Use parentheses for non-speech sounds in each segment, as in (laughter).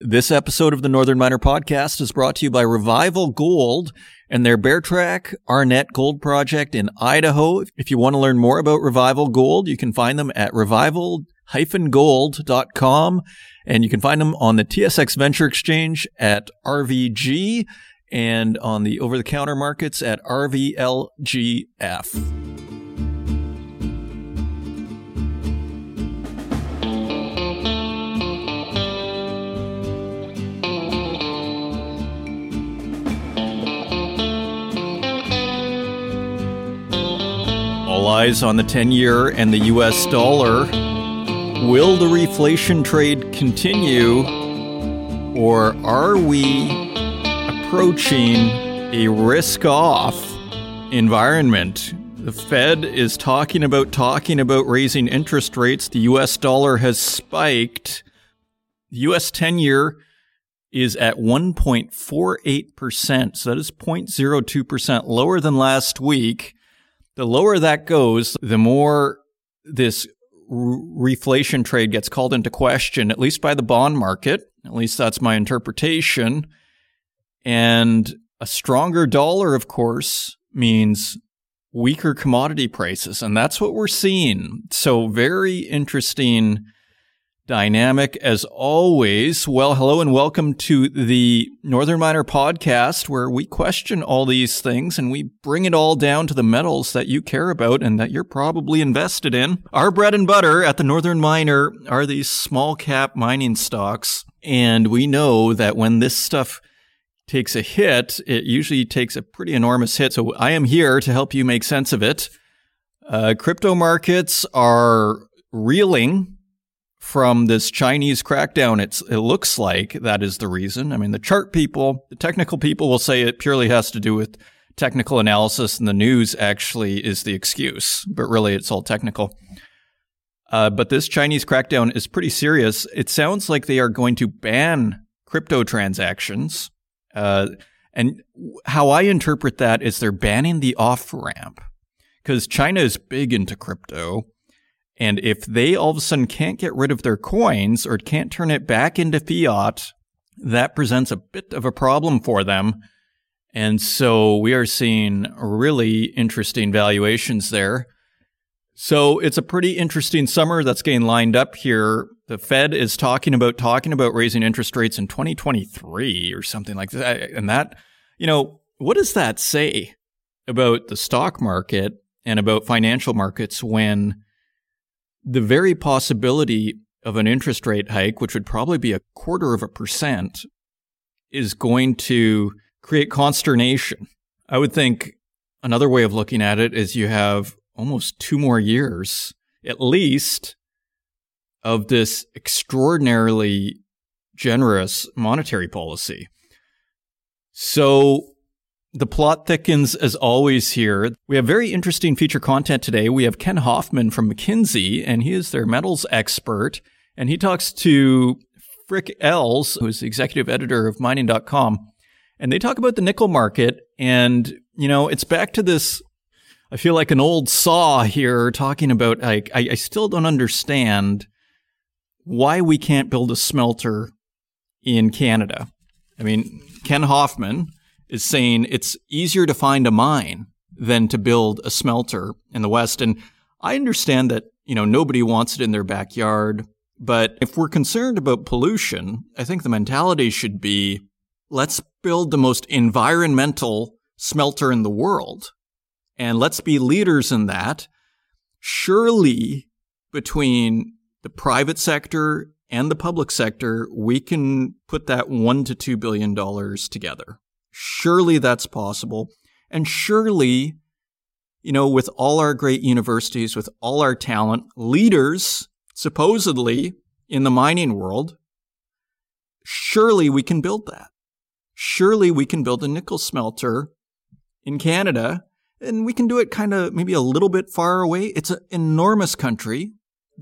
This episode of the Northern Miner Podcast is brought to you by Revival Gold and their Beartrack Arnett Gold Project in Idaho. If you want to learn more about Revival Gold, you can find them at revival-gold.com and you can find them on the TSX Venture Exchange at RVG and on the over-the-counter markets at RVLGF. Eyes on the 10 year and the US dollar. Will the reflation trade continue, or are we approaching a risk off environment? The Fed is talking about talking about raising interest rates. The US dollar has spiked. The US 10 year is at 1.48%. So that is 0.02% lower than last week the lower that goes, the more this reflation trade gets called into question, at least by the bond market. At least that's my interpretation. And a stronger dollar, of course, means weaker commodity prices. And that's what we're seeing. So very interesting dynamic as always. Well, hello and welcome to the Northern Miner podcast where we question all these things and we bring it all down to the metals that you care about and that you're probably invested in. Our bread and butter at the Northern Miner are these small cap mining stocks. And we know that when this stuff takes a hit, it usually takes a pretty enormous hit. So I am here to help you make sense of it. Uh, crypto markets are reeling from this Chinese crackdown. It's, it looks like that is the reason. I mean, the chart people, the technical people will say it purely has to do with technical analysis and the news actually is the excuse, but really it's all technical. Uh, but this Chinese crackdown is pretty serious. It sounds like they are going to ban crypto transactions. Uh, and how I interpret that is they're banning the off ramp because China is big into crypto. And if they all of a sudden can't get rid of their coins or can't turn it back into fiat, that presents a bit of a problem for them. And so we are seeing really interesting valuations there. So it's a pretty interesting summer that's getting lined up here. The Fed is talking about talking about raising interest rates in 2023 or something like that. And that, you know, what does that say about the stock market and about financial markets when the very possibility of an interest rate hike, which would probably be a quarter of a percent, is going to create consternation. I would think another way of looking at it is you have almost two more years, at least, of this extraordinarily generous monetary policy. So the plot thickens as always here. We have very interesting feature content today. We have Ken Hoffman from McKinsey, and he is their metals expert. And he talks to Frik Els, who's the executive editor of mining.com. And they talk about the nickel market. And, you know, it's back to this. I feel like an old saw here talking about, like, I, I still don't understand why we can't build a smelter in Canada. I mean, Ken Hoffman, is saying it's easier to find a mine than to build a smelter in the West. And I understand that, you know, nobody wants it in their backyard. But if we're concerned about pollution, I think the mentality should be let's build the most environmental smelter in the world. And let's be leaders in that. Surely between the private sector and the public sector, we can put that one to two billion dollars together. Surely that's possible. And surely, you know, with all our great universities, with all our talent, leaders, supposedly in the mining world, surely we can build that. Surely we can build a nickel smelter in Canada and we can do it kind of maybe a little bit far away. It's an enormous country.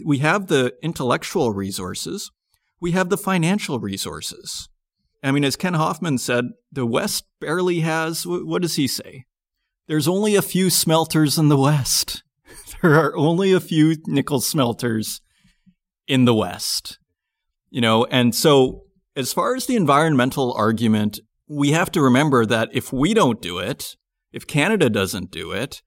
We have the intellectual resources. We have the financial resources. I mean, as Ken Hoffman said, the West barely has, what does he say? There's only a few smelters in the West. (laughs) there are only a few nickel smelters in the West. You know, and so as far as the environmental argument, we have to remember that if we don't do it, if Canada doesn't do it,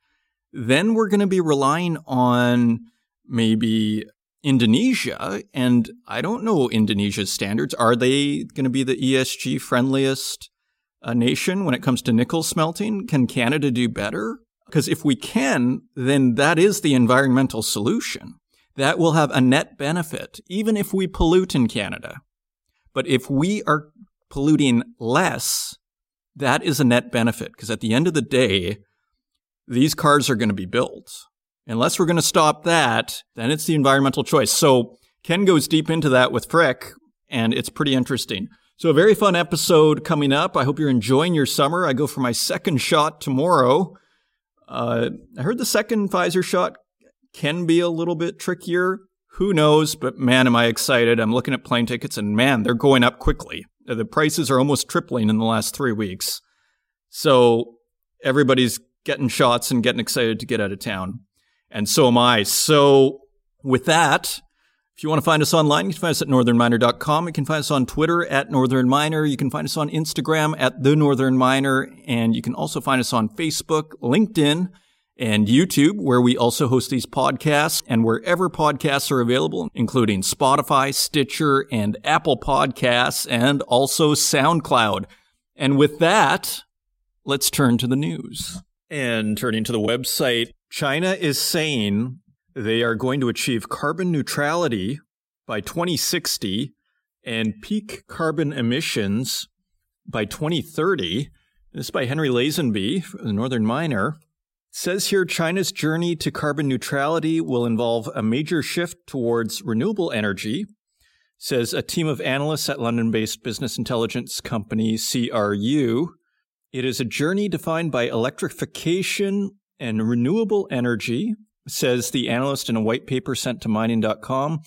then we're going to be relying on maybe Indonesia. And I don't know Indonesia's standards. Are they going to be the ESG friendliest uh, nation when it comes to nickel smelting? Can Canada do better? Because if we can, then that is the environmental solution. That will have a net benefit, even if we pollute in Canada. But if we are polluting less, that is a net benefit. Because at the end of the day, these cars are going to be built. Unless we're going to stop that, then it's the environmental choice. So Ken goes deep into that with Frik, and it's pretty interesting. So a very fun episode coming up. I hope you're enjoying your summer. I go for my second shot tomorrow. Uh, I heard the second Pfizer shot can be a little bit trickier. Who knows? But man, am I excited. I'm looking at plane tickets and man, they're going up quickly. The prices are almost tripling in the last three weeks. So everybody's getting shots and getting excited to get out of town. And so am I. So with that, if you want to find us online, you can find us at northernminer.com. You can find us on Twitter at Northern Miner. You can find us on Instagram at The Northern Miner. And you can also find us on Facebook, LinkedIn, and YouTube, where we also host these podcasts and wherever podcasts are available, including Spotify, Stitcher, and Apple Podcasts, and also SoundCloud. And with that, let's turn to the news. And turning to the website, China is saying they are going to achieve carbon neutrality by 2060 and peak carbon emissions by 2030. This is by Henry Lazenby, the Northern Miner. It says here China's journey to carbon neutrality will involve a major shift towards renewable energy, says a team of analysts at London based business intelligence company CRU. It is a journey defined by electrification and renewable energy, says the analyst in a white paper sent to mining.com.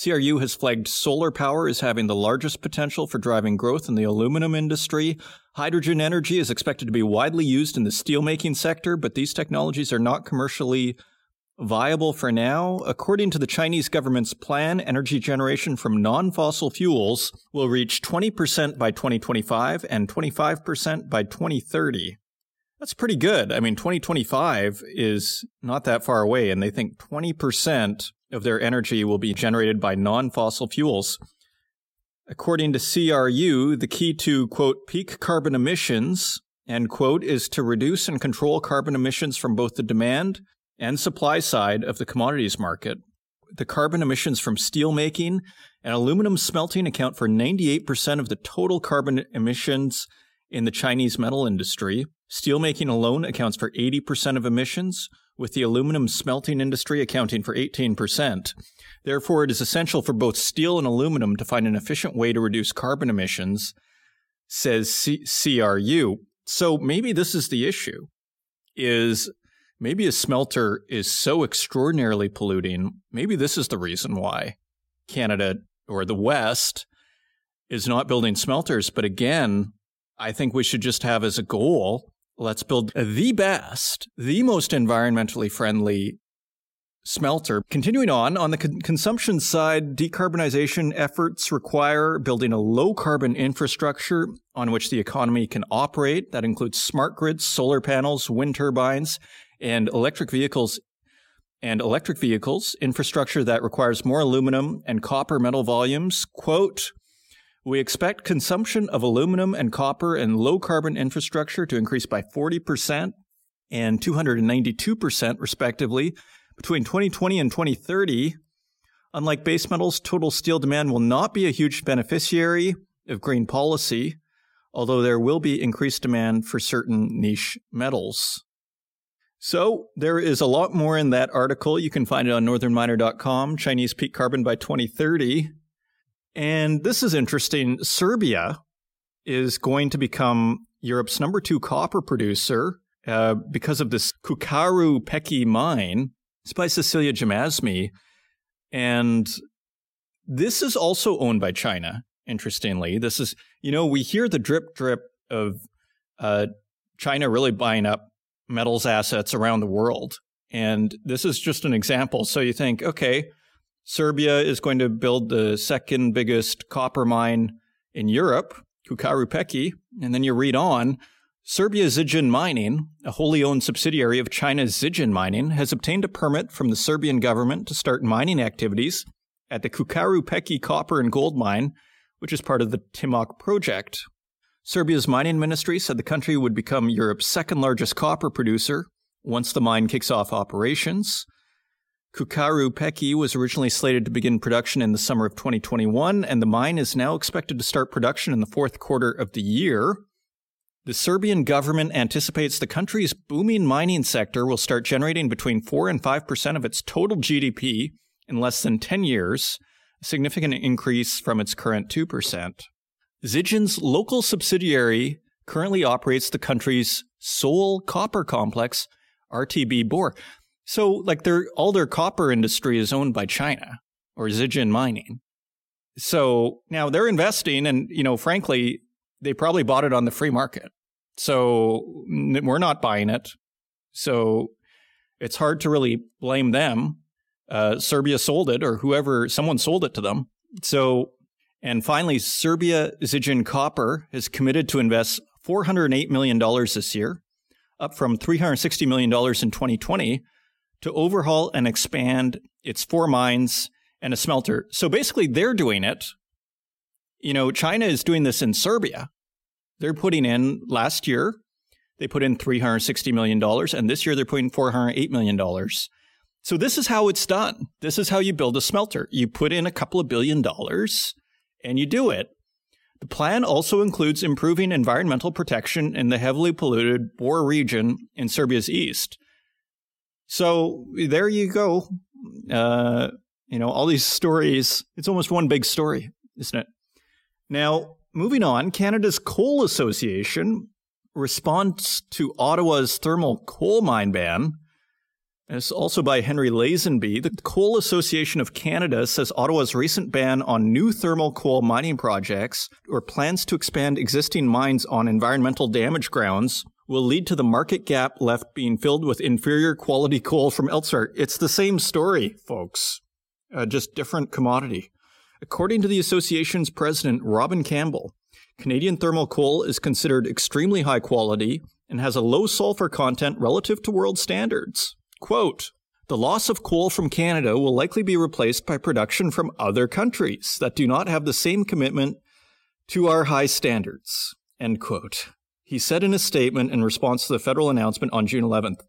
CRU has flagged solar power as having the largest potential for driving growth in the aluminum industry. Hydrogen energy is expected to be widely used in the steelmaking sector, but these technologies are not commercially viable for now. According to the Chinese government's plan, energy generation from non fossil fuels will reach 20% by 2025 and 25% by 2030. That's pretty good. I mean, 2025 is not that far away, and they think 20% of their energy will be generated by non fossil fuels. According to CRU, the key to, quote, peak carbon emissions, end quote, is to reduce and control carbon emissions from both the demand and supply side of the commodities market. The carbon emissions from steelmaking and aluminum smelting account for 98% of the total carbon emissions in the Chinese metal industry. Steelmaking alone accounts for 80% of emissions, with the aluminum smelting industry accounting for 18%. Therefore, it is essential for both steel and aluminum to find an efficient way to reduce carbon emissions, says C- CRU. So maybe this is the issue is maybe a smelter is so extraordinarily polluting. Maybe this is the reason why Canada or the West is not building smelters. But again, I think we should just have as a goal let's build the best, the most environmentally friendly smelter. Continuing on, on the con- consumption side, decarbonization efforts require building a low carbon infrastructure on which the economy can operate. That includes smart grids, solar panels, wind turbines, and electric vehicles. And electric vehicles, infrastructure that requires more aluminum and copper metal volumes. Quote, we expect consumption of aluminum and copper and low carbon infrastructure to increase by 40% and 292% respectively between 2020 and 2030. Unlike base metals, total steel demand will not be a huge beneficiary of green policy, although there will be increased demand for certain niche metals. So there is a lot more in that article. You can find it on northernminer.com, Chinese peak carbon by 2030. And this is interesting. Serbia is going to become Europe's number two copper producer uh, because of this Cukaru Peki mine. It's by Cecilia Jamasmie. And this is also owned by China, interestingly. This is, you know, we hear the drip drip of uh, China really buying up metals assets around the world. And this is just an example. So you think, okay, Serbia is going to build the second biggest copper mine In Europe, Cukaru Peki, and then you read on, Serbia Zijin Mining, a wholly owned subsidiary of China's Zijin Mining, has obtained a permit from the Serbian government to start mining activities at the Cukaru Peki copper and gold mine, which is part of the Timok project. Serbia's mining ministry said the country would become Europe's second largest copper producer once the mine kicks off operations. Cukaru Peki was originally slated to begin production in the summer of 2021, and the mine is now expected to start production in the fourth quarter of the year. The Serbian government anticipates the country's booming mining sector will start generating between 4 and 5% of its total GDP in less than 10 years, a significant increase from its current 2%. Zijin's local subsidiary currently operates the country's sole copper complex, RTB Bor. So, like, their all their copper industry is owned by China or Zijin Mining. So now they're investing, and you know, frankly, they probably bought it on the free market. So we're not buying it. So it's hard to really blame them. Uh, Serbia sold it, or whoever, someone sold it to them. So, and finally, Serbia Zijin Copper has committed to invest $408 million this year, up from $360 million in 2020, to overhaul and expand its four mines and a smelter. So basically, they're doing it. You know, China is doing this in Serbia. They're putting in last year, they put in $360 million, and this year they're putting $408 million. So this is how it's done. This is how you build a smelter. You put in a couple of billion dollars and you do it. The plan also includes improving environmental protection in the heavily polluted Bor region in Serbia's east. So there you go. Uh, you know, all these stories, it's almost one big story, isn't it? Now, moving on, Canada's Coal Association responds to Ottawa's thermal coal mine ban. It's also by Henry Lazenby. The Coal Association of Canada says Ottawa's recent ban on new thermal coal mining projects or plans to expand existing mines on environmental damage grounds will lead to the market gap left being filled with inferior quality coal from elsewhere. It's the same story, folks, uh, just different commodity. According to the association's president, Robin Campbell, Canadian thermal coal is considered extremely high quality and has a low sulfur content relative to world standards. Quote, the loss of coal from Canada will likely be replaced by production from other countries that do not have the same commitment to our high standards. End quote. He said in a statement in response to the federal announcement on June 11th.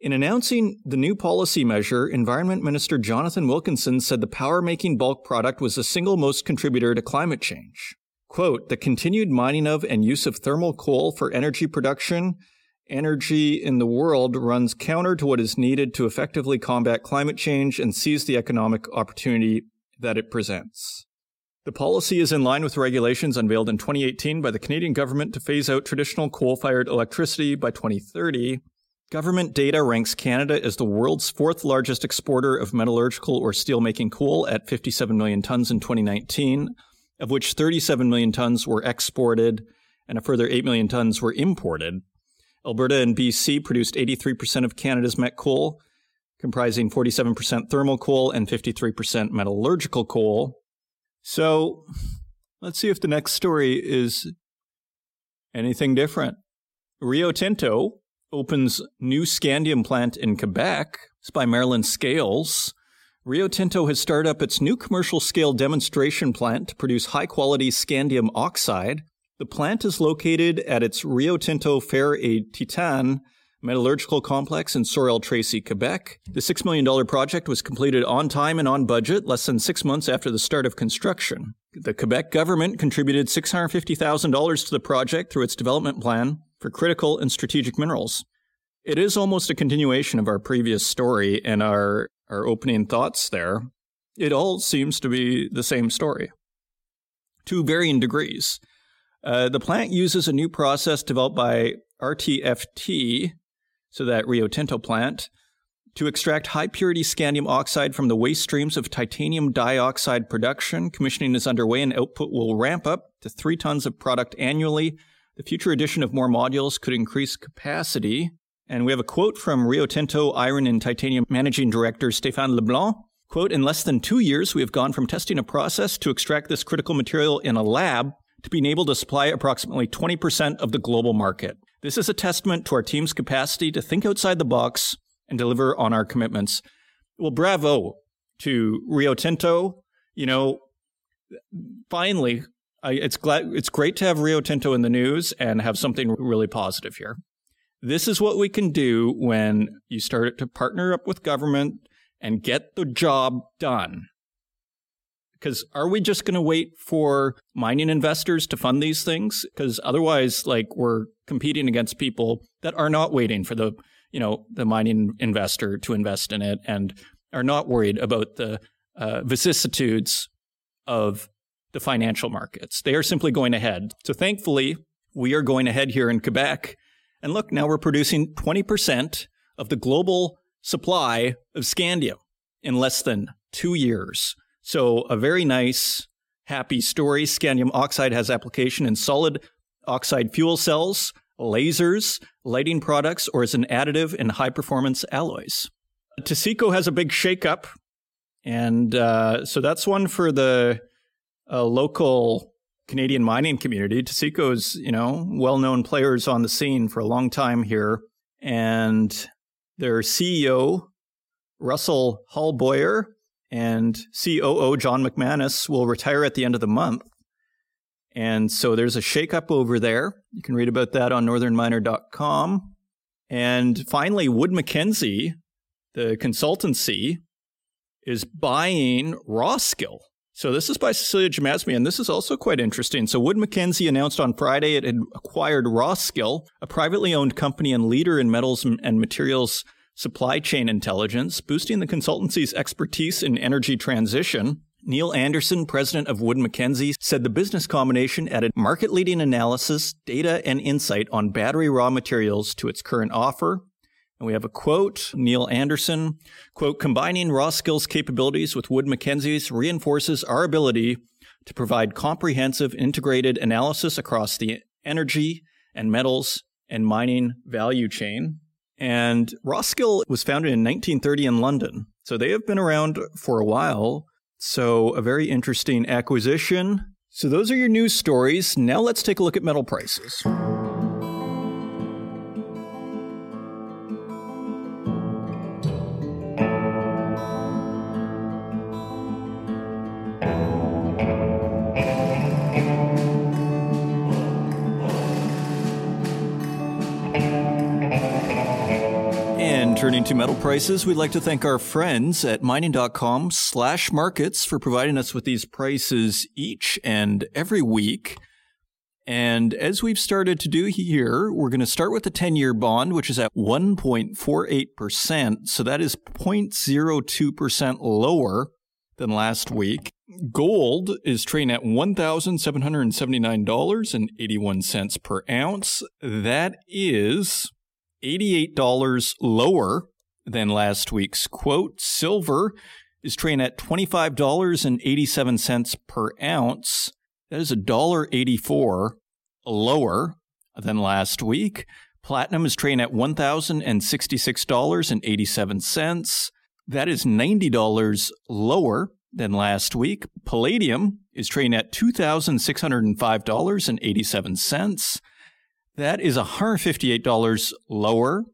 In announcing the new policy measure, Environment Minister Jonathan Wilkinson said the power making bulk product was the single most contributor to climate change. Quote, the continued mining of and use of thermal coal for energy production, energy in the world runs counter to what is needed to effectively combat climate change and seize the economic opportunity that it presents. The policy is in line with regulations unveiled in 2018 by the Canadian government to phase out traditional coal fired electricity by 2030 Government data ranks Canada as the world's fourth largest exporter of metallurgical or steelmaking coal at 57 million tons in 2019, of which 37 million tons were exported and a further 8 million tons were imported. Alberta and BC produced 83% of Canada's met coal, comprising 47% thermal coal and 53% metallurgical coal. So let's see if the next story is anything different. Rio Tinto, opens new scandium plant in Quebec. It's by Marilyn Scales. Rio Tinto has started up its new commercial scale demonstration plant to produce high quality scandium oxide. The plant is located at its Rio Tinto Fer et Titane metallurgical complex in Sorel-Tracy, Quebec. The $6 million project was completed on time and on budget less than six months after the start of construction. The Quebec government contributed $650,000 to the project through its development plan for critical and strategic minerals. It is almost a continuation of our previous story and our, our opening thoughts there. It all seems to be the same story to varying degrees. Uh, the plant uses a new process developed by RTFT, so that Rio Tinto plant, to extract high purity scandium oxide from the waste streams of titanium dioxide production. Commissioning is underway and output will ramp up to three tons of product annually the future addition of more modules could increase capacity. And we have a quote from Rio Tinto Iron and Titanium Managing Director Stéphane Leblanc. Quote, in less than two years, we have gone from testing a process to extract this critical material in a lab to being able to supply approximately 20% of the global market. This is a testament to our team's capacity to think outside the box and deliver on our commitments. Well, bravo to Rio Tinto. You know, finally, I, it's glad it's great to have Rio Tinto in the news and have something really positive here. This is what we can do when you start to partner up with government and get the job done. Because are we just going to wait for mining investors to fund these things? Because otherwise, like we're competing against people that are not waiting for the, you know, the mining investor to invest in it and are not worried about the uh, vicissitudes of the financial markets. They are simply going ahead. So thankfully, we are going ahead here in Quebec. And look, now we're producing 20% of the global supply of scandium in less than two years. So a very nice, happy story. Scandium oxide has application in solid oxide fuel cells, lasers, lighting products, or as an additive in high performance alloys. Taseko has a big shakeup. And uh, so that's one for the uh, local Canadian mining community. Taseko's, you know, well known players on the scene for a long time here. And their CEO, Russell Hallbauer, and COO John McManus will retire at the end of the month. And so there's a shakeup over there. You can read about that on northernminer.com. And finally, Wood Mackenzie, the consultancy, is buying Roskill. So this is by Cecilia Jamasmie, and this is also quite interesting. So Wood Mackenzie announced on Friday it had acquired Roskill, a privately owned company and leader in metals and materials supply chain intelligence, boosting the consultancy's expertise in energy transition. Neil Anderson, president of Wood Mackenzie, said the business combination added market leading analysis, data, and insight on battery raw materials to its current offer, and we have a quote, Neil Anderson, quote, combining Roskill's capabilities with Wood Mackenzie's reinforces our ability to provide comprehensive integrated analysis across the energy and metals and mining value chain. And Roskill was founded in 1930 in London. So they have been around for a while. So a very interesting acquisition. So those are your news stories. Now let's take a look at metal prices. Turning to metal prices, we'd like to thank our friends at mining.com slash markets for providing us with these prices each and every week. And as we've started to do here, we're going to start with the 10 year bond, which is at 1.48%. So that is 0.02% lower than last week. Gold is trading at $1,779.81 per ounce. That is $88 lower than last week's quote. Silver is trading at $25.87 per ounce. That is $1.84 lower than last week. Platinum is trading at $1,066.87. That is $90 lower than last week. Palladium is trading at $2,605.87. That is $158 lower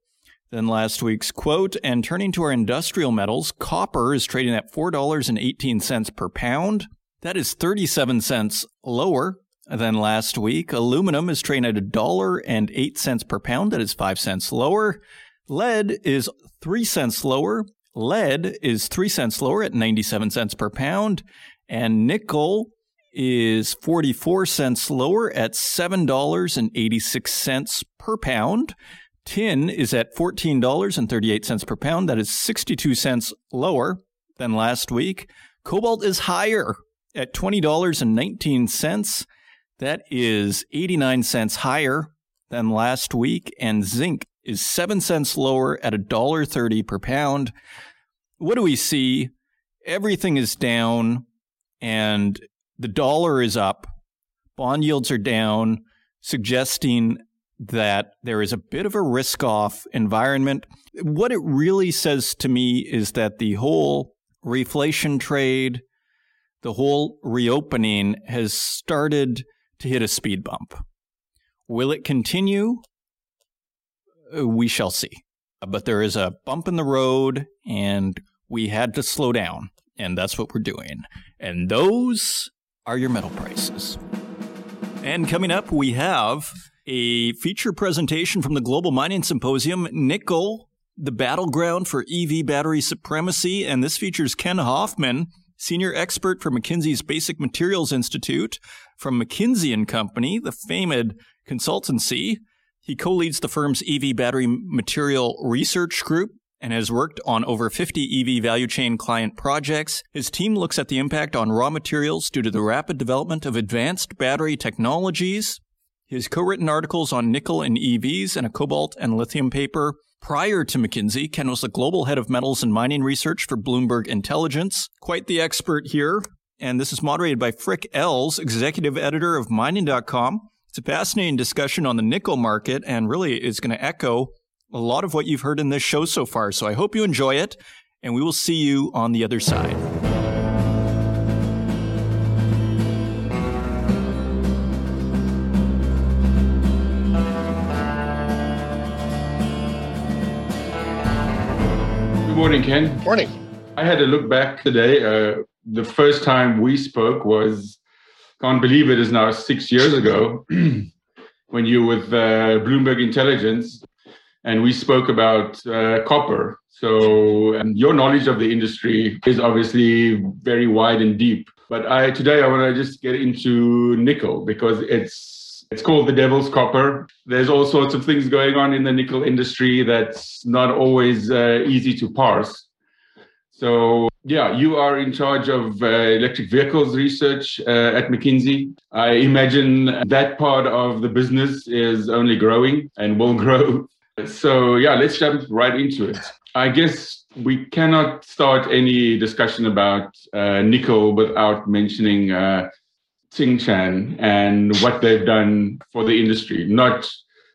than last week's quote. And turning to our industrial metals, copper is trading at $4.18 per pound. That is 37 cents lower than last week. Aluminum is trading at $1.08 per pound. That is 5 cents lower. Lead is 3 cents lower. Lead is 3 cents lower at 97 cents per pound. And nickel is 44 cents lower at $7.86 per pound. Tin is at $14.38 per pound. That is 62 cents lower than last week. Cobalt is higher at $20.19. That is 89 cents higher than last week. And zinc is 7 cents lower at $1.30 per pound. What do we see? Everything is down and the dollar is up, bond yields are down, suggesting that there is a bit of a risk off environment. What it really says to me is that the whole reflation trade, the whole reopening has started to hit a speed bump. Will it continue? Uh, we shall see. But there is a bump in the road, and we had to slow down, and that's what we're doing. And those are your metal prices. And coming up, we have a feature presentation from the Global Mining Symposium Nickel, the battleground for EV battery supremacy. And this features Ken Hoffman, senior expert for McKinsey's Basic Materials Institute from McKinsey and Company, the famed consultancy. He co leads the firm's EV battery material research group and has worked on over 50 EV value chain client projects. His team looks at the impact on raw materials due to the rapid development of advanced battery technologies. His co written articles on nickel and EVs and a cobalt and lithium paper. Prior to McKinsey, Ken was the global head of metals and mining research for Bloomberg Intelligence. Quite the expert here. And this is moderated by Frik Els, executive editor of mining.com. It's a fascinating discussion on the nickel market, and really it's going to echo a lot of what you've heard in this show so far. So I hope you enjoy it, and we will see you on the other side. Good morning, Ken. Morning. I had to look back today. Uh, the first time we spoke was, can't believe it is now six years ago, (clears throat) when you were with uh, Bloomberg Intelligence and we spoke about uh, copper. So your knowledge of the industry is obviously very wide and deep. But I today I want to just get into nickel because it's it's called the devil's copper. There's all sorts of things going on in the nickel industry that's not always uh, easy to parse. So yeah, you are in charge of uh, electric vehicles research uh, at McKinsey. I imagine that part of the business is only growing and will (laughs) grow so, yeah, let's jump right into it. I guess we cannot start any discussion about uh, nickel without mentioning uh, Tsingshan and what they've done for the industry. Not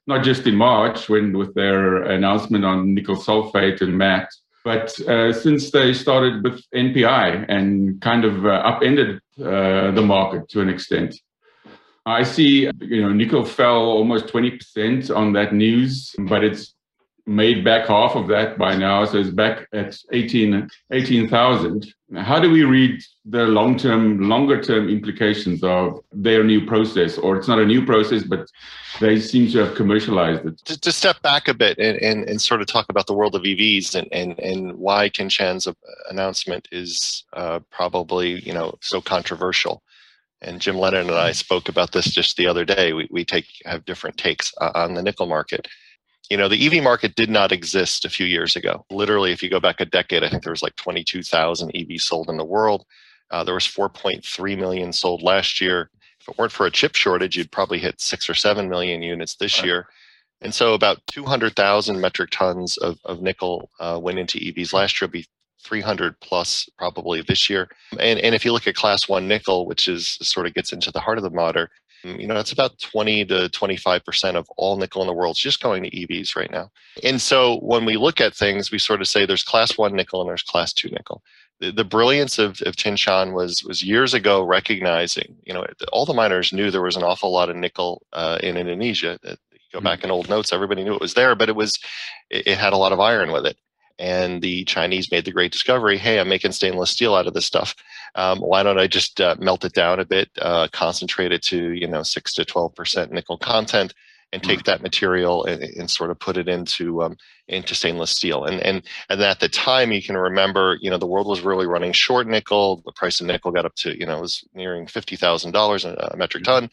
not just in March when with their announcement on nickel sulfate and matte, but uh, since they started with NPI and kind of uh, upended uh, the market to an extent. I see, you know, nickel fell almost 20% on that news, but it's made back half of that by now. So it's back at 18, 18,000. How do we read the long term, longer term implications of their new process? Or it's not a new process, but they seem to have commercialized it. To, to step back a bit and, and, and, sort of talk about the world of EVs and, and, and why Tsingshan's announcement is uh, probably, you know, so controversial and Jim Lennon and I spoke about this just the other day. We, we take have different takes uh, on the nickel market. You know, the EV market did not exist a few years ago. Literally, if you go back a decade, I think there was like 22,000 EVs sold in the world. Uh, there was 4.3 million sold last year. If it weren't for a chip shortage, you'd probably hit six or seven million units this year. And so, about 200,000 metric tons of, of nickel uh, went into EVs last year. It'll be 300 plus probably this year. And, and if you look at class one nickel, which is sort of gets into the heart of the matter, you know, that's about 20 to 25% of all nickel in the world is just going to EVs right now. And so when we look at things, we sort of say there's class one nickel and there's class two nickel. The, the brilliance of, of Tsingshan was, was years ago recognizing, you know, all the miners knew there was an awful lot of nickel uh, in Indonesia. Go mm-hmm. back in old notes, everybody knew it was there, but it was, it had a lot of iron with it and the Chinese made the great discovery hey, I'm making stainless steel out of this stuff. Um, why don't I just uh, melt it down a bit, uh, concentrate it to, you know, 6 to 12% nickel content? And take mm. that material and, and sort of put it into um, into stainless steel. And and and at the time, you can remember, you know, the world was really running short nickel. The price of nickel got up to, you know, it was nearing fifty thousand dollars a metric mm. ton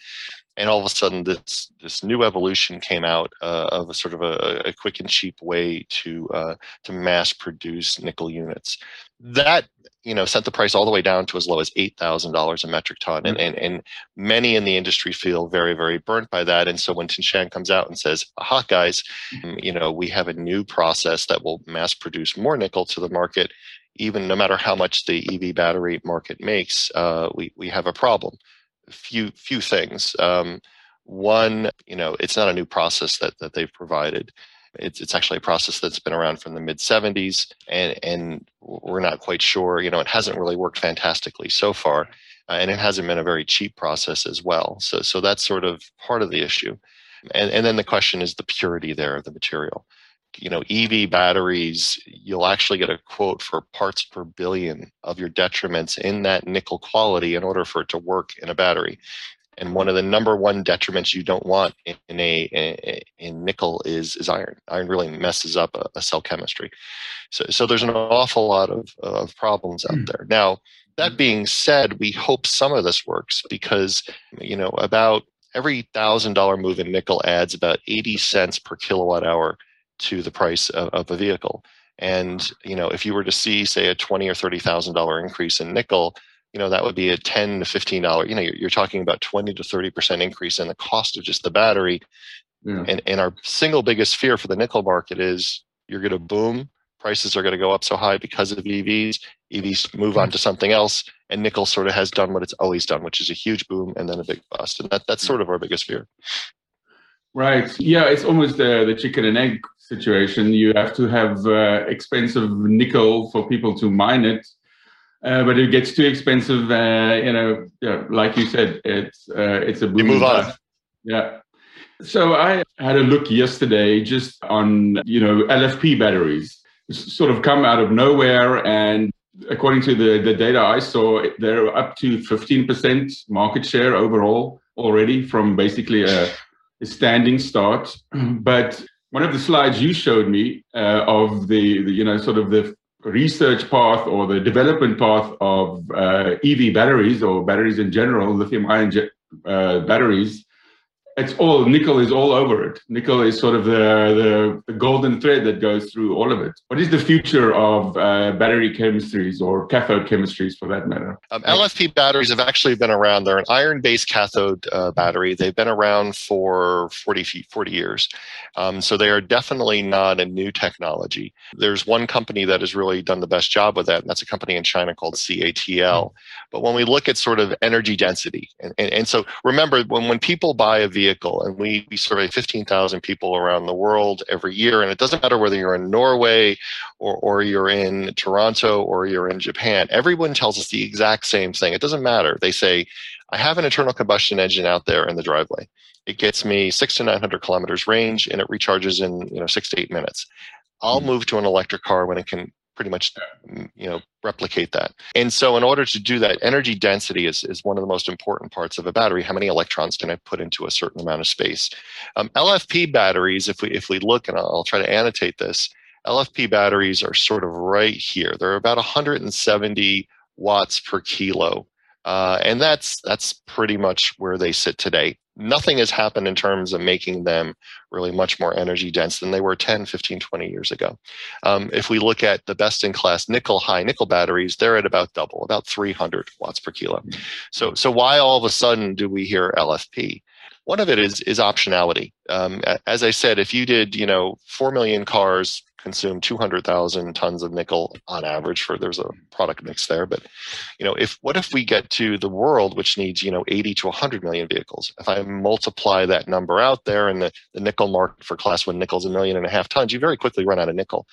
and all of a sudden this this new evolution came out uh, of a sort of a, a, quick and cheap way to uh, to mass produce nickel units. That you know sent the price all the way down to as low as eight thousand dollars a metric ton, and, and and many in the industry feel very very burnt by that. And so when Tsingshan comes out and says, "Aha, guys, mm, you know we have a new process that will mass produce more nickel to the market." Even no matter how much the EV battery market makes, uh, we we have a problem few few things. Um, one, you know, it's not a new process that that they've provided. It's, it's actually a process that's been around from the mid 70s, and, and we're not quite sure. You know, it hasn't really worked fantastically so far, uh, and it hasn't been a very cheap process as well. So, so that's sort of part of the issue. And, and then the question is the purity there of the material. You know, EV batteries, you'll actually get a quote for parts per billion of your detriments in that nickel quality in order for it to work in a battery. And one of the number one detriments you don't want in a, in, in nickel is is iron. Iron really messes up a, a, cell chemistry. So so there's an awful lot of, of problems out hmm. there. Now that being said, we hope some of this works because you know about every thousand dollar move in nickel adds about 80 cents per kilowatt hour to the price of, of a vehicle. And you know, if you were to see, say, a twenty or thirty thousand dollar increase in nickel, you know that would be a 10 to 15 dollar you know you're, you're, talking about 20 to 30 percent increase in the cost of just the battery. Yeah. and, and our single biggest fear for the nickel market is you're going to boom prices are going to go up so high because of evs evs move on to something else and nickel sort of has done what it's always done which is a huge boom and then a big bust. And that, that's sort of our biggest fear. Right. Yeah it's almost the, the chicken and egg situation you have to have uh, expensive nickel for people to mine it uh, but it gets too expensive. Uh, you know, yeah, like you said, it's uh, it's a boom. You move on. Yeah. So I had a look yesterday just on you know LFP batteries, it's sort of come out of nowhere, and according to the the data I saw, they're up to 15% market share overall already from basically a, a standing start. (clears throat) But one of the slides you showed me uh, of the, the, you know sort of the research path or the development path of uh, EV batteries or batteries in general, lithium ion uh, batteries, it's all nickel is all over it. Nickel is sort of the, the, the golden thread that goes through all of it. What is the future of uh, battery chemistries or cathode chemistries for that matter? Um, LFP batteries have actually been around. They're an iron based cathode uh, battery. They've been around for 40, 40 years. Um, so they are definitely not a new technology. There's one company that has really done the best job with that, and that's a company in China called CATL. But when we look at sort of energy density, and, and, and so remember, when, when people buy a vehicle, and we, we survey 15,000 people around the world every year, and it doesn't matter whether you're in Norway or, or you're in Toronto or you're in Japan, everyone tells us the exact same thing. It doesn't matter. They say, I have an internal combustion engine out there in the driveway. It gets me six to 900 kilometers range and it recharges in you know six to eight minutes. I'll mm-hmm. move to an electric car when it can pretty much mm, you know replicate that. And so in order to do that energy density is, is one of the most important parts of a battery. How many electrons can i put into a certain amount of space? Um, lfp batteries if we if we look and I'll, I'll try to annotate this lfp batteries are sort of right here. They're about 170 watts per kilo. Uh, and that's that's pretty much where they sit today nothing has happened in terms of making them really much more energy dense than they were 10 15 20 years ago. Um, if we look at the best in class nickel high nickel batteries they're at about double about 300 watts per kilo. So so why all of a sudden do we hear lfp one of it is is optionality. Um, as i said if you did you know 4 million cars consume 200,000 tons of nickel on average for there's a product mix there but you know if what if we get to the world which needs you know 80 to 100 million vehicles? If i multiply that number out there and the, the nickel market for class 1 nickel is a million and a half tons you very quickly run out of nickel.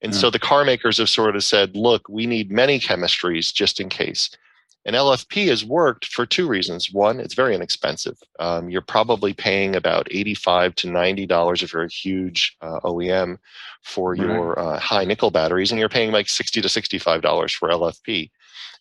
And yeah. so the car makers have sort of said look we need many chemistries just in case and LFP has worked for two reasons. One, it's very inexpensive. Um, you're probably paying about 85 to $90 if you're a huge uh, OEM for right. your uh, high nickel batteries, and you're paying like 60 to $65 for LFP.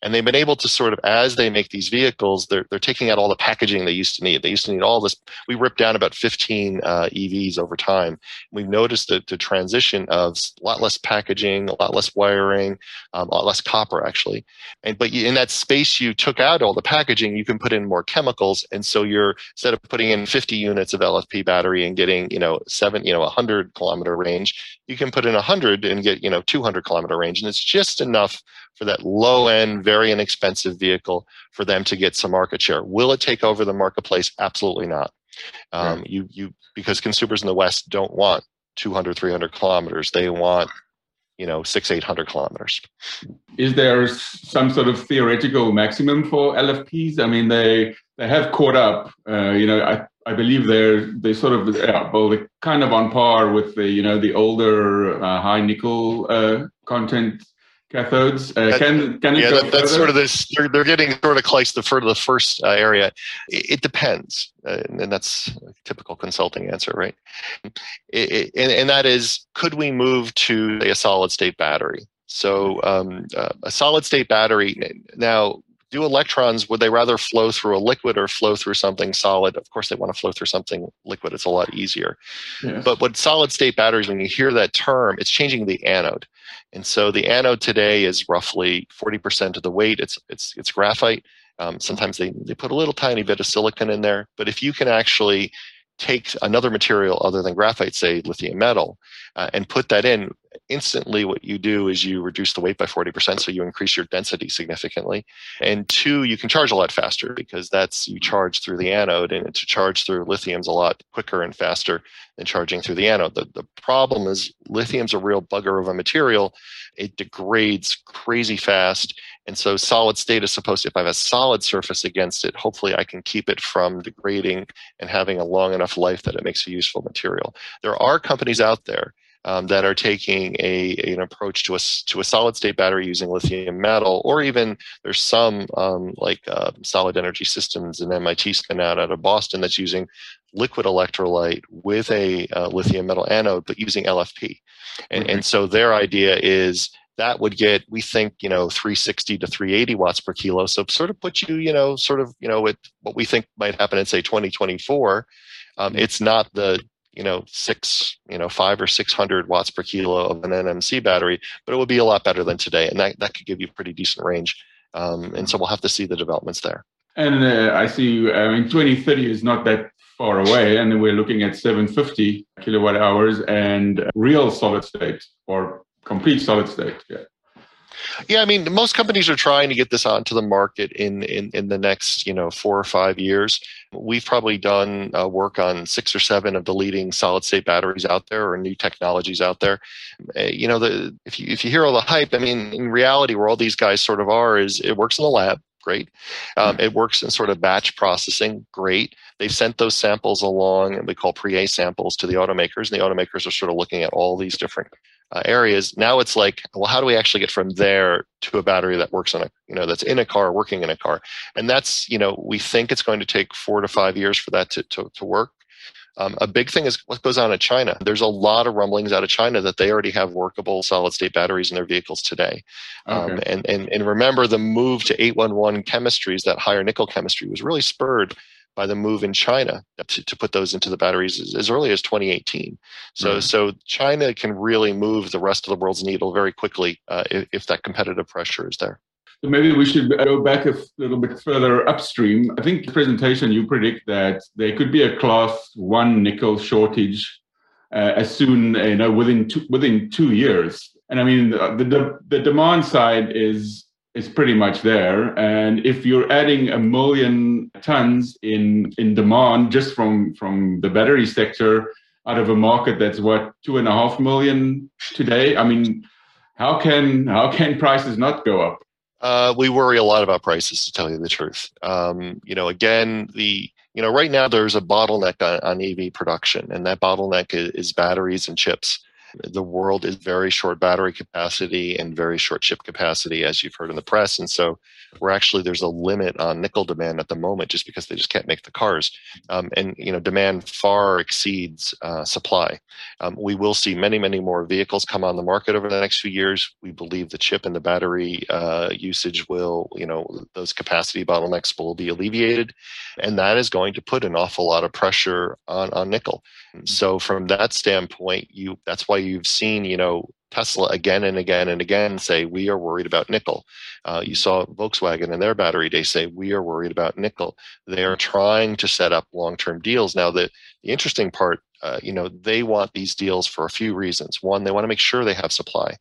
And they've been able to sort of, as they make these vehicles, they're, they're taking out all the packaging they used to need. They used to need all this. We ripped down about 15 uh, EVs over time. We've noticed the, the transition of a lot less packaging, a lot less wiring, um, a lot less copper actually. And but in that space you took out all the packaging, you can put in more chemicals. And so you're instead of putting in 50 units of LFP battery and getting you know seven you know 100 kilometer range, you can put in 100 and get you know 200 kilometer range, and it's just enough for that low end, very inexpensive vehicle for them to get some market share. Will it take over the marketplace? Absolutely not. Um, right. You you because consumers in the West don't want 200, 300 kilometers. They want you know six, eight hundred kilometers. Is there some sort of theoretical maximum for LFPs? I mean, they they have caught up. Uh, you know, I I believe they're they sort of yeah, well they're kind of on par with the you know the older uh, high nickel uh, content cathodes. Uh, can can yeah, that, that's sort of this. They're, they're getting sort of close to the first uh, area. It, it depends, uh, and that's a typical consulting answer, right? It, it, and, and that is, could we move to a solid state battery? So um, uh, a solid state battery now do electrons would they rather flow through a liquid or flow through something solid? Of course they want to flow through something liquid it's a lot easier. But with solid state batteries when you hear that term it's changing the anode. And so the anode today is roughly 40% of the weight. It's it's it's graphite. Um, sometimes they, they put a little tiny bit of silicon in there. But if you can actually take another material other than graphite, say lithium metal, uh, and put that in, instantly what you do is you reduce the weight by 40%, so you increase your density significantly. And two, you can charge a lot faster because that's you charge through the anode, and to charge through lithium's a lot quicker and faster than charging through the anode. The, the problem is lithium's a real bugger of a material. It degrades crazy fast and so solid state is supposed to, if I have a solid surface against it, hopefully I can keep it from degrading and having a long enough life that it makes a useful material. There are companies out there um, that are taking a, an approach to a, to a solid state battery using lithium metal, or even there's some um, like uh, solid energy systems and MIT spin out out of Boston that's using liquid electrolyte with a uh, lithium metal anode, but using LFP. And, mm-hmm. and so their idea is that would get we think you know 360 to 380 watts per kilo. So sort of put you you know sort of you know with what we think might happen in say 2024 um, it's not the you know six you know five or six hundred watts per kilo of an nmc battery but it would be a lot better than today. And that, that could give you pretty decent range. Um, and so we'll have to see the developments there. And uh, i see i mean 2030 is not that far away and we're looking at 750 kilowatt hours and real solid state or complete solid state. Yeah. Yeah, I mean, most companies are trying to get this onto the market in, in, in the next, you know, four or five years. We've probably done uh, work on six or seven of the leading solid state batteries out there or new technologies out there. Uh, you know, the if you if you hear all the hype, I mean, in reality, where all these guys sort of are is it works in the lab great. Um, it works in sort of batch processing, great. They've sent those samples along, and we call pre-A samples to the automakers, and the automakers are sort of looking at all these different uh, areas. Now it's like, well, how do we actually get from there to a battery that works on a, you know, that's in a car, working in a car? And that's, you know, we think it's going to take four to five years for that to, to, to work. Um, a big thing is what goes on in China. There's a lot of rumblings out of China that they already have workable solid state batteries in their vehicles today. Um, okay. and, and, and remember, the move to 811 chemistries, that higher nickel chemistry, was really spurred by the move in China to, to put those into the batteries as, as early as 2018. So, mm so China can really move the rest of the world's needle very quickly uh, if, if that competitive pressure is there. So maybe we should go back a little bit further upstream. I think the presentation you predict that there could be a class one nickel shortage uh, as soon you know within two, within two years. And I mean the, the the demand side is is pretty much there. And if you're adding a million tons in in demand just from from the battery sector out of a market that's what two and a half million today, I mean, how can how can prices not go up? Uh, we worry a lot about prices, to tell you the truth. Um, you know, again, the you know right now there's a bottleneck on, on EV production, and that bottleneck is, is batteries and chips the world is very short battery capacity and very short chip capacity, as you've heard in the press. And so we're actually there's a limit on nickel demand at the moment just because they just can't make the cars. Um, and you know, demand far exceeds uh, supply. Um, we will see many, many more vehicles come on the market over the next few years. We believe the chip and the battery uh, usage will, you know, those capacity bottlenecks will be alleviated, and that is going to put an awful lot of pressure on on nickel. So from that standpoint, you that's why you've seen, you know, Tesla again and again and again say we are worried about nickel. Uh, you saw Volkswagen in their battery day say we are worried about nickel. They are trying to set up long-term deals. Now, the, the interesting part, uh, you know, they want these deals for a few reasons. One, they want to make sure they have supply.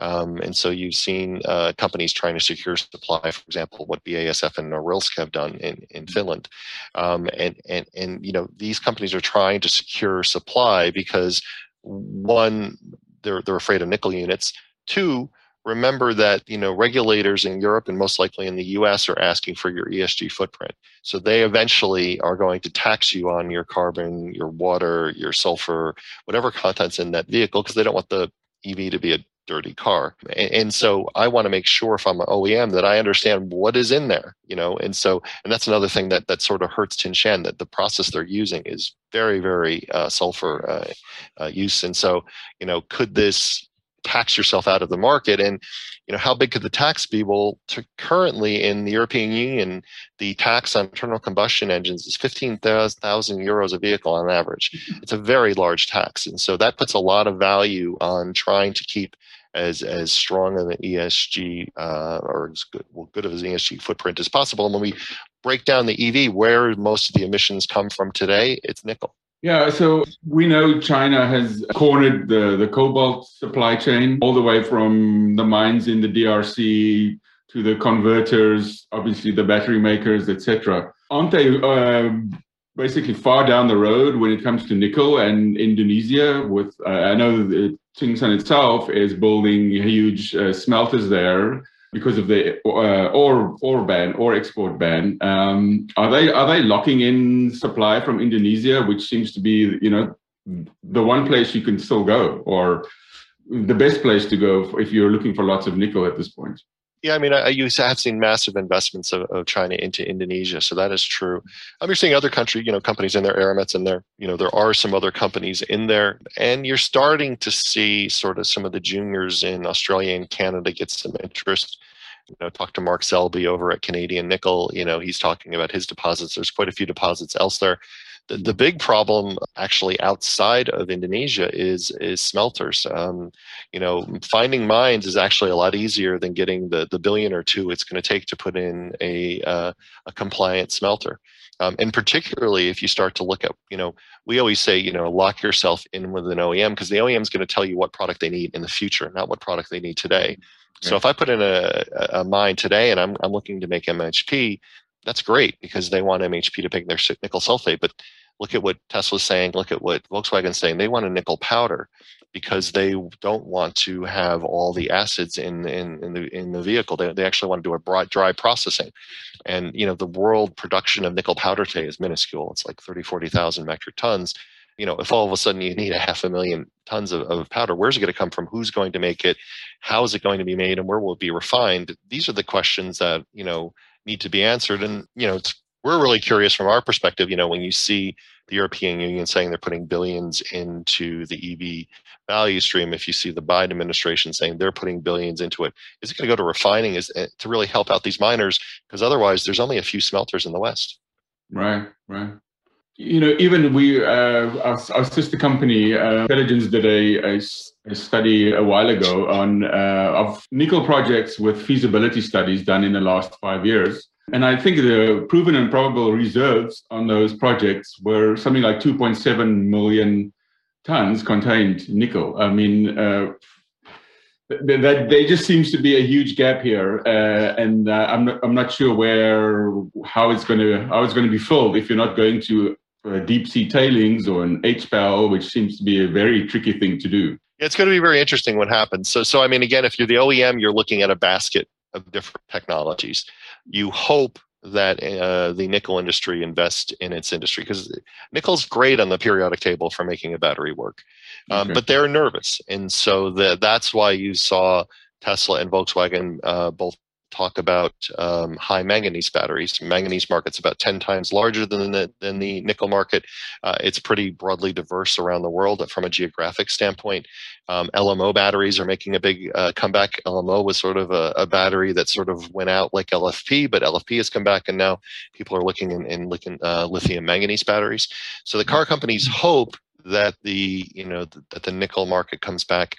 Um, and so you've seen uh, companies trying to secure supply, for example, what BASF and Norilsk have done in, in Finland. Um, and, and, and, you know, these companies are trying to secure supply because one, they're, they're afraid of nickel units. Two, remember that you know regulators in Europe and most likely in the US are asking for your ESG footprint. So they eventually are going to tax you on your carbon, your water, your sulfur, whatever contents in that vehicle because they don't want the EV to be a dirty car. And, so I want to make sure if I'm an OEM that I understand what is in there, you know. And so and that's another thing that that sort of hurts Tsingshan that the process they're using is very very uh, sulfur uh, uh, use. And so you know, could this tax yourself out of the market and you know how big could the tax be well to currently in the european union the tax on internal combustion engines is 15000 euros a vehicle on average it's a very large tax and so that puts a lot of value on trying to keep as as strong an ESG uh, or as good, well, good of an ESG footprint as possible. And when we break down the EV, where most of the emissions come from today, it's nickel. Yeah, so we know China has cornered the, the cobalt supply chain all the way from the mines in the DRC to the converters, obviously the battery makers, etc. Aren't they uh, basically far down the road when it comes to nickel and Indonesia? With uh, I know that Tsingshan itself is building huge uh, smelters there because of the uh, ore ore ban or export ban. Um, are they are they locking in supply from Indonesia, which seems to be you know the one place you can still go, or the best place to go if you're looking for lots of nickel at this point? Yeah, I mean, I, you have seen massive investments of, of, China into Indonesia, so that is true. Um, you're seeing other country, you know, companies in there, Eramet's in there. You know, there are some other companies in there, and you're starting to see sort of some of the juniors in Australia and Canada get some interest. You know, talk to Mark Selby over at Canadian Nickel. You know, he's talking about his deposits. There's quite a few deposits elsewhere the, the big problem actually outside of Indonesia is is smelters. Um, you know, finding mines is actually a lot easier than getting the the billion or two it's going to take to put in a uh, a compliant smelter. Um, and particularly if you start to look at, you know, we always say, you know, lock yourself in with an OEM because the OEM is going to tell you what product they need in the future, not what product they need today. So if I put in a, a mine today and I'm, I'm looking to make MHP, that's great because they want MHP to pick their nickel sulfate. But look at what Tesla's saying, look at what Volkswagen's saying. They want a nickel powder because they don't want to have all the acids in in, in the in the vehicle. They, they actually want to do a broad dry processing. And you know, the world production of nickel powder today is minuscule. It's like 30, 40,000 metric tons. You know, if all of a sudden you need a half a million tons of, of powder, where's it going to come from? Who's going to make it? How is it going to be made? And where will it be refined? These are the questions that, you know, need to be answered. And, you know, we're really curious from our perspective, you know, when you see the European Union saying they're putting billions into the EV value stream, if you see the Biden administration saying they're putting billions into it, is it going to go to refining is eh, to really help out these miners? Because otherwise, there's only a few smelters in the West. Right, right. You know, even we, uh, our, our, sister company, uh, Intelligence, did a, a, a, study a while ago on uh, of nickel projects with feasibility studies done in the last five years and I think the proven and probable reserves on those projects were something like 2.7 million tons contained nickel. I mean, uh, that there just seems to be a huge gap here, uh, and uh, I'm not I'm not sure where how it's going to how it's going to be filled if you're not going to uh, deep sea tailings or an HPAL, which seems to be a very tricky thing to do. It's going to be very interesting what happens. So so I mean, again, if you're the OEM, you're looking at a basket of different technologies you hope that uh, the nickel industry invest in its industry because nickel's great on the periodic table for making a battery work, um, okay. but they're nervous, and so the, that's why you saw Tesla and Volkswagen uh, both talk about um, high manganese batteries. Manganese market's about 10 times larger than the, than the nickel market. Uh, it's pretty broadly diverse around the world from a geographic standpoint. Um, LMO batteries are making a big uh, comeback. LMO was sort of a, a, battery that sort of went out like LFP, but LFP has come back, and now people are looking in, in uh, lithium manganese batteries. So the car companies hope that the you know that the nickel market comes back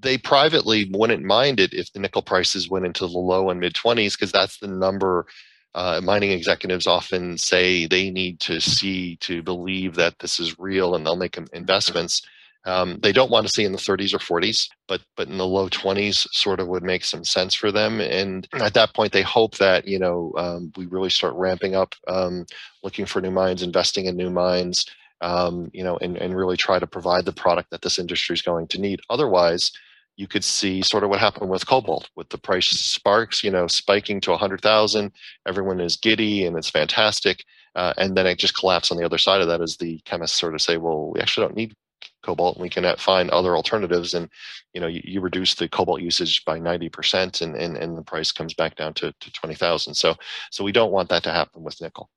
they privately wouldn't mind it if the nickel prices went into the low and mid 20s because that's the number uh, mining executives often say they need to see to believe that this is real and they'll make investments. Um, they don't want to see in the 30s or 40s, but but in the low 20s sort of would make some sense for them. And at that point, they hope that you know um, we really start ramping up, um, looking for new mines, investing in new mines, um, you know, and, and really try to provide the product that this industry is going to need. Otherwise, you could see sort of what happened with cobalt, with the price sparks, you know, spiking to 100,000. Everyone is giddy and it's fantastic. Uh, and then it just collapsed on the other side of that as the chemists sort of say, well, we actually don't need cobalt and we can find other alternatives and you know you, you reduce the cobalt usage by 90% and, and, and the price comes back down to, to 20000 so so we don't want that to happen with nickel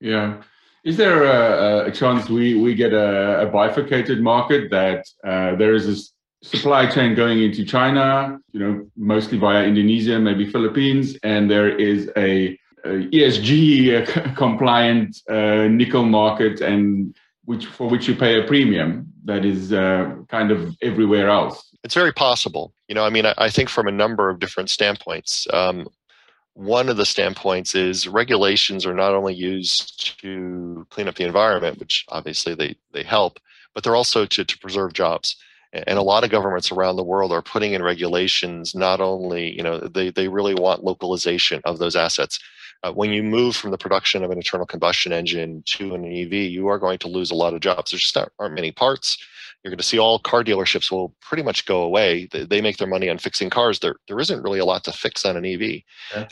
yeah is there a, a chance we, we get a, a bifurcated market that uh, there is a supply chain going into China, you know, mostly via Indonesia, maybe Philippines, and there is a, a ESG (laughs) compliant uh, nickel market and which for which you pay a premium that is uh, kind of everywhere else. It's very possible. You know, I mean, I, I think from a number of different standpoints. Um, one of the standpoints is regulations are not only used to clean up the environment, which obviously they, they help, but they're also to, to preserve jobs. And a lot of governments around the world are putting in regulations, not only, you know, they, they really want localization of those assets uh, when you move from the production of an internal combustion engine to an EV, you are going to lose a lot of jobs. There just aren't many parts. You're going to see all car dealerships will pretty much go away. They, make their money on fixing cars. There, there isn't really a lot to fix on an EV,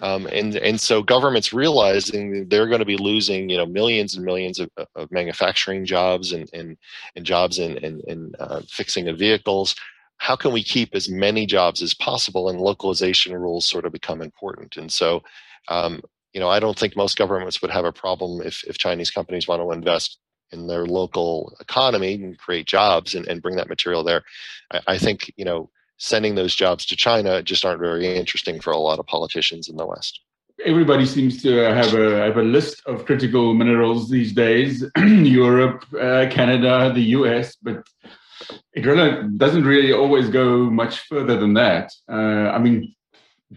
um, and and so governments realizing they're going to be losing you know millions and millions of, of manufacturing jobs and and, and jobs in in, in uh, fixing of vehicles how can we keep as many jobs as possible and localization rules sort of become important and so um, you know, I don't think most governments would have a problem if, if Chinese companies want to invest in their local economy and create jobs and, and bring that material there. I, I think, you know, sending those jobs to China just aren't very interesting for a lot of politicians in the West. Everybody seems to have a have a list of critical minerals these days. (clears throat) Europe, uh, Canada, the U.S., but it really doesn't really always go much further than that. Uh, I mean,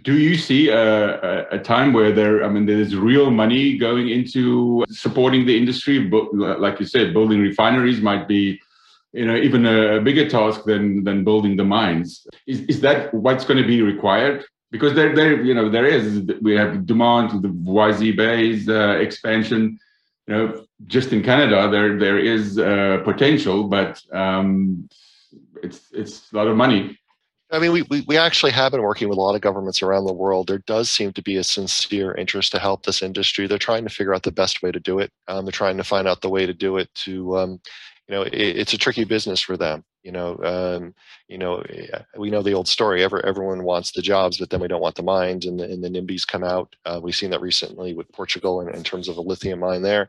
do you see a, a, time where there, I mean, there's real money going into supporting the industry? But like you said, building refineries might be, you know, even a bigger task than than building the mines. Is is that what's going to be required? Because there, there, you know, there is. We have demand, the Voisey's Bay's uh, expansion. You know, just in Canada, there there is uh, potential, but um, it's it's a lot of money. I mean, we, we, we actually have been working with a lot of governments around the world. There does seem to be a sincere interest to help this industry. They're trying to figure out the best way to do it. Um, they're trying to find out the way to do it to, um, you know, it, it's a tricky business for them. You know, um, you know, eh, we know the old story. Ever, everyone wants the jobs, but then we don't want the mines, and the, and the NIMBYs come out. Uh, we've seen that recently with Portugal in, in terms of a lithium mine there.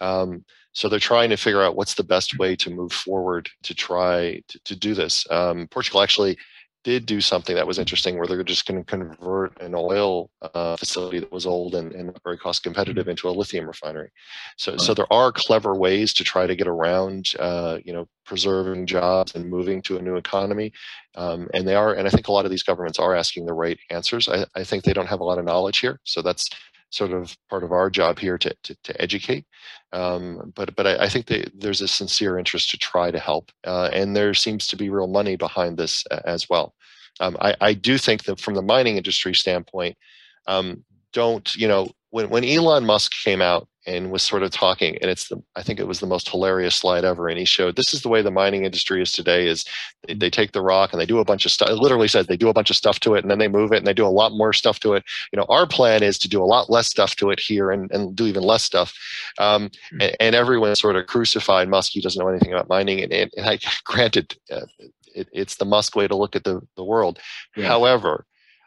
Um, so they're trying to figure out what's the best way to move forward to try to, to do this. Um, Portugal actually did do something that was interesting where they're just going to convert an oil uh, facility that was old and, and very cost competitive into a lithium refinery. So, so there are clever ways to try to get around, uh, you know, preserving jobs and moving to a new economy. Um, and they are, and I think a lot of these governments are asking the right answers. I, I think they don't have a lot of knowledge here. So that's sort of part of our job here to, to, to educate. Um, but but I, I think there's a sincere interest to try to help, uh, and there seems to be real money behind this as well. Um, I, I do think that from the mining industry standpoint, um, don't you know when when Elon Musk came out and was sort of talking and it's the i think it was the most hilarious slide ever and he showed this is the way the mining industry is today is they, they, take the rock and they do a bunch of stuff it literally says they do a bunch of stuff to it and then they move it and they do a lot more stuff to it you know our plan is to do a lot less stuff to it here and, and do even less stuff um, hmm. and, and, everyone sort of crucified musk he doesn't know anything about mining and, and, and I, (laughs) granted uh, it, it's the musk way to look at the, the world yeah. however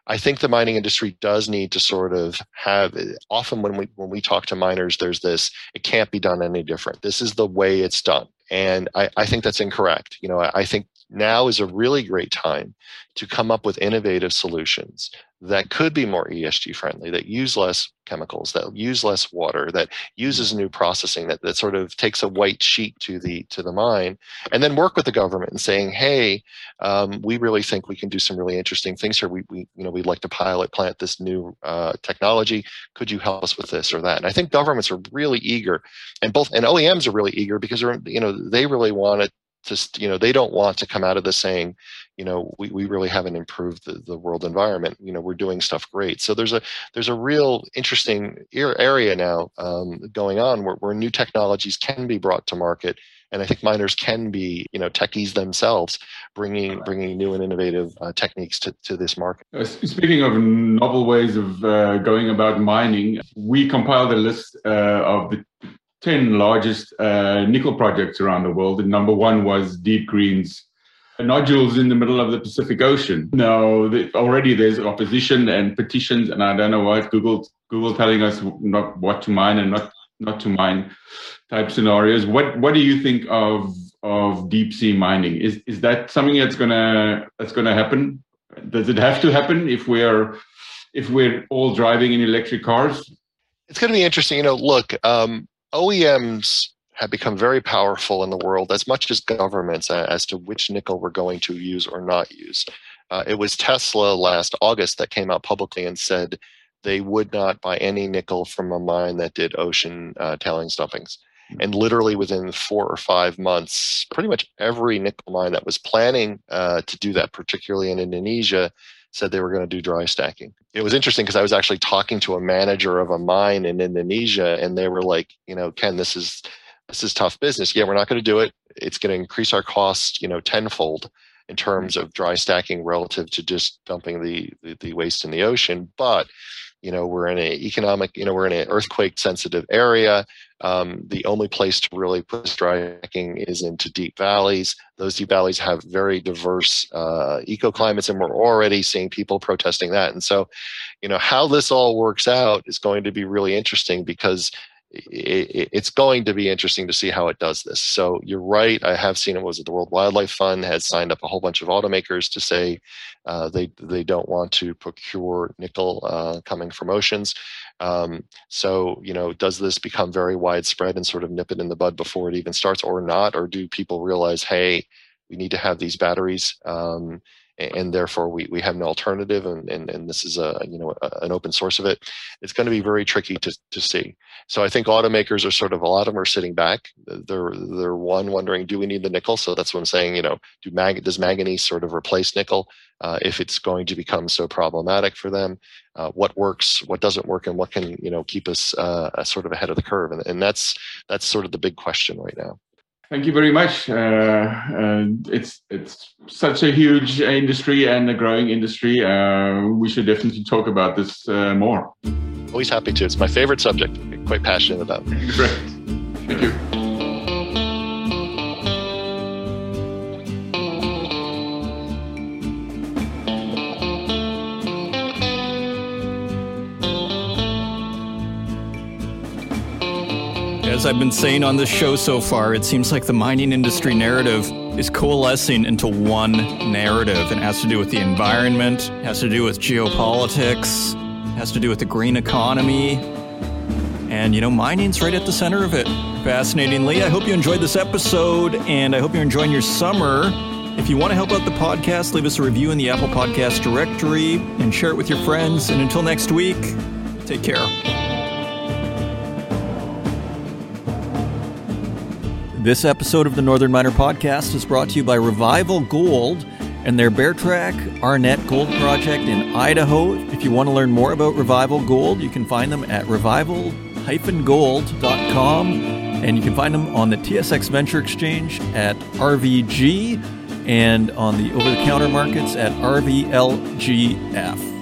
I think the mining industry does need to sort of have often when we when we talk to miners, there's this, it can't be done any different. This is the way it's done. And I, I think that's incorrect. You know, I, I think now is a really great time to come up with innovative solutions that could be more ESG friendly, that use less chemicals, that use less water, that uses new processing, that, that sort of takes a white sheet to the to the mine, and then work with the government and saying, hey, um, we really think we can do some really interesting things here. We, we you know we'd like to pilot plant this new uh, technology. Could you help us with this or that? And I think governments are really eager, and both and OEMs are really eager because they're you know they really want it just you know they don't want to come out of this saying you know we, we really haven't improved the, the world environment. You know we're doing stuff great. So there's a there's a real interesting area now um, going on where, where new technologies can be brought to market. And I think miners can be, you know, techies themselves, bringing bringing new and innovative uh, techniques to, to this market. Uh, speaking of novel ways of uh, going about mining, we compiled a list uh, of the 10 largest uh, nickel projects around the world. And number one was Deep Green's nodules in the middle of the Pacific Ocean. Now, the, already there's opposition and petitions, and I don't know why Google Google telling us not what to mine and not not to mine type scenarios. What what do you think of of deep sea mining? Is is that something that's gonna that's gonna happen? Does it have to happen if we're if we're all driving in electric cars? It's going to be interesting. You know, look, um, OEMs have become very powerful in the world as much as governments as to which nickel we're going to use or not use. Uh, it was Tesla last August that came out publicly and said they would not buy any nickel from a mine that did ocean uh, tailings dumpings. Hmm. And literally within four or five months, pretty much every nickel mine that was planning uh, to do that, particularly in Indonesia, said they were going to do dry stacking. It was interesting because I was actually talking to a manager of a mine in Indonesia, and they were like, you know, Ken, this is this is tough business. Yeah, we're not going to do it. It's going to increase our cost, you know, tenfold in mm-hmm. terms of dry stacking relative to just dumping the, the, the waste in the ocean. But you know we're in an economic you know we're in an earthquake sensitive area. Um, the only place to really put striking is into deep valleys. Those deep valleys have very diverse uh, ecoclimates and we're already seeing people protesting that. And so you know how this all works out is going to be really interesting because it's going to be interesting to see how it does this. So you're right. I have seen it. Was it the World Wildlife Fund has signed up a whole bunch of automakers to say uh, they they don't want to procure nickel uh, coming from oceans. Um, so you know, does this become very widespread and sort of nip it in the bud before it even starts, or not? Or do people realize, hey, we need to have these batteries? Um, and therefore we, we have an alternative and, and, and this is a you know a, an open source of it it's going to be very tricky to, to see. So i think automakers are sort of a lot of them are sitting back. They're they're one wondering do we need the nickel? So that's what i'm saying you know do mag, does manganese sort of replace nickel uh, if it's going to become so problematic for them? Uh, what works what doesn't work and what can you know keep us uh, sort of ahead of the curve? And, and that's that's sort of the big question right now Thank you very much. Uh, it's it's such a huge industry and a growing industry. Uh, we should definitely talk about this uh, more. Always happy to. It's my favorite subject. I'm quite passionate about. Great. Thank you. I've been saying on this show so far, it seems like the mining industry narrative is coalescing into one narrative. It has to do with the environment, has to do with geopolitics, has to do with the green economy. And, you know, mining's right at the center of it. Fascinatingly, I hope you enjoyed this episode and I hope you're enjoying your summer. If you want to help out the podcast, leave us a review in the Apple Podcast directory and share it with your friends. And until next week, take care. This episode of the Northern Miner Podcast is brought to you by Revival Gold and their Beartrack Arnett Gold Project in Idaho. If you want to learn more about Revival Gold, you can find them at revival-gold.com and you can find them on the TSX Venture Exchange at RVG and on the over the counter markets at RVLGF.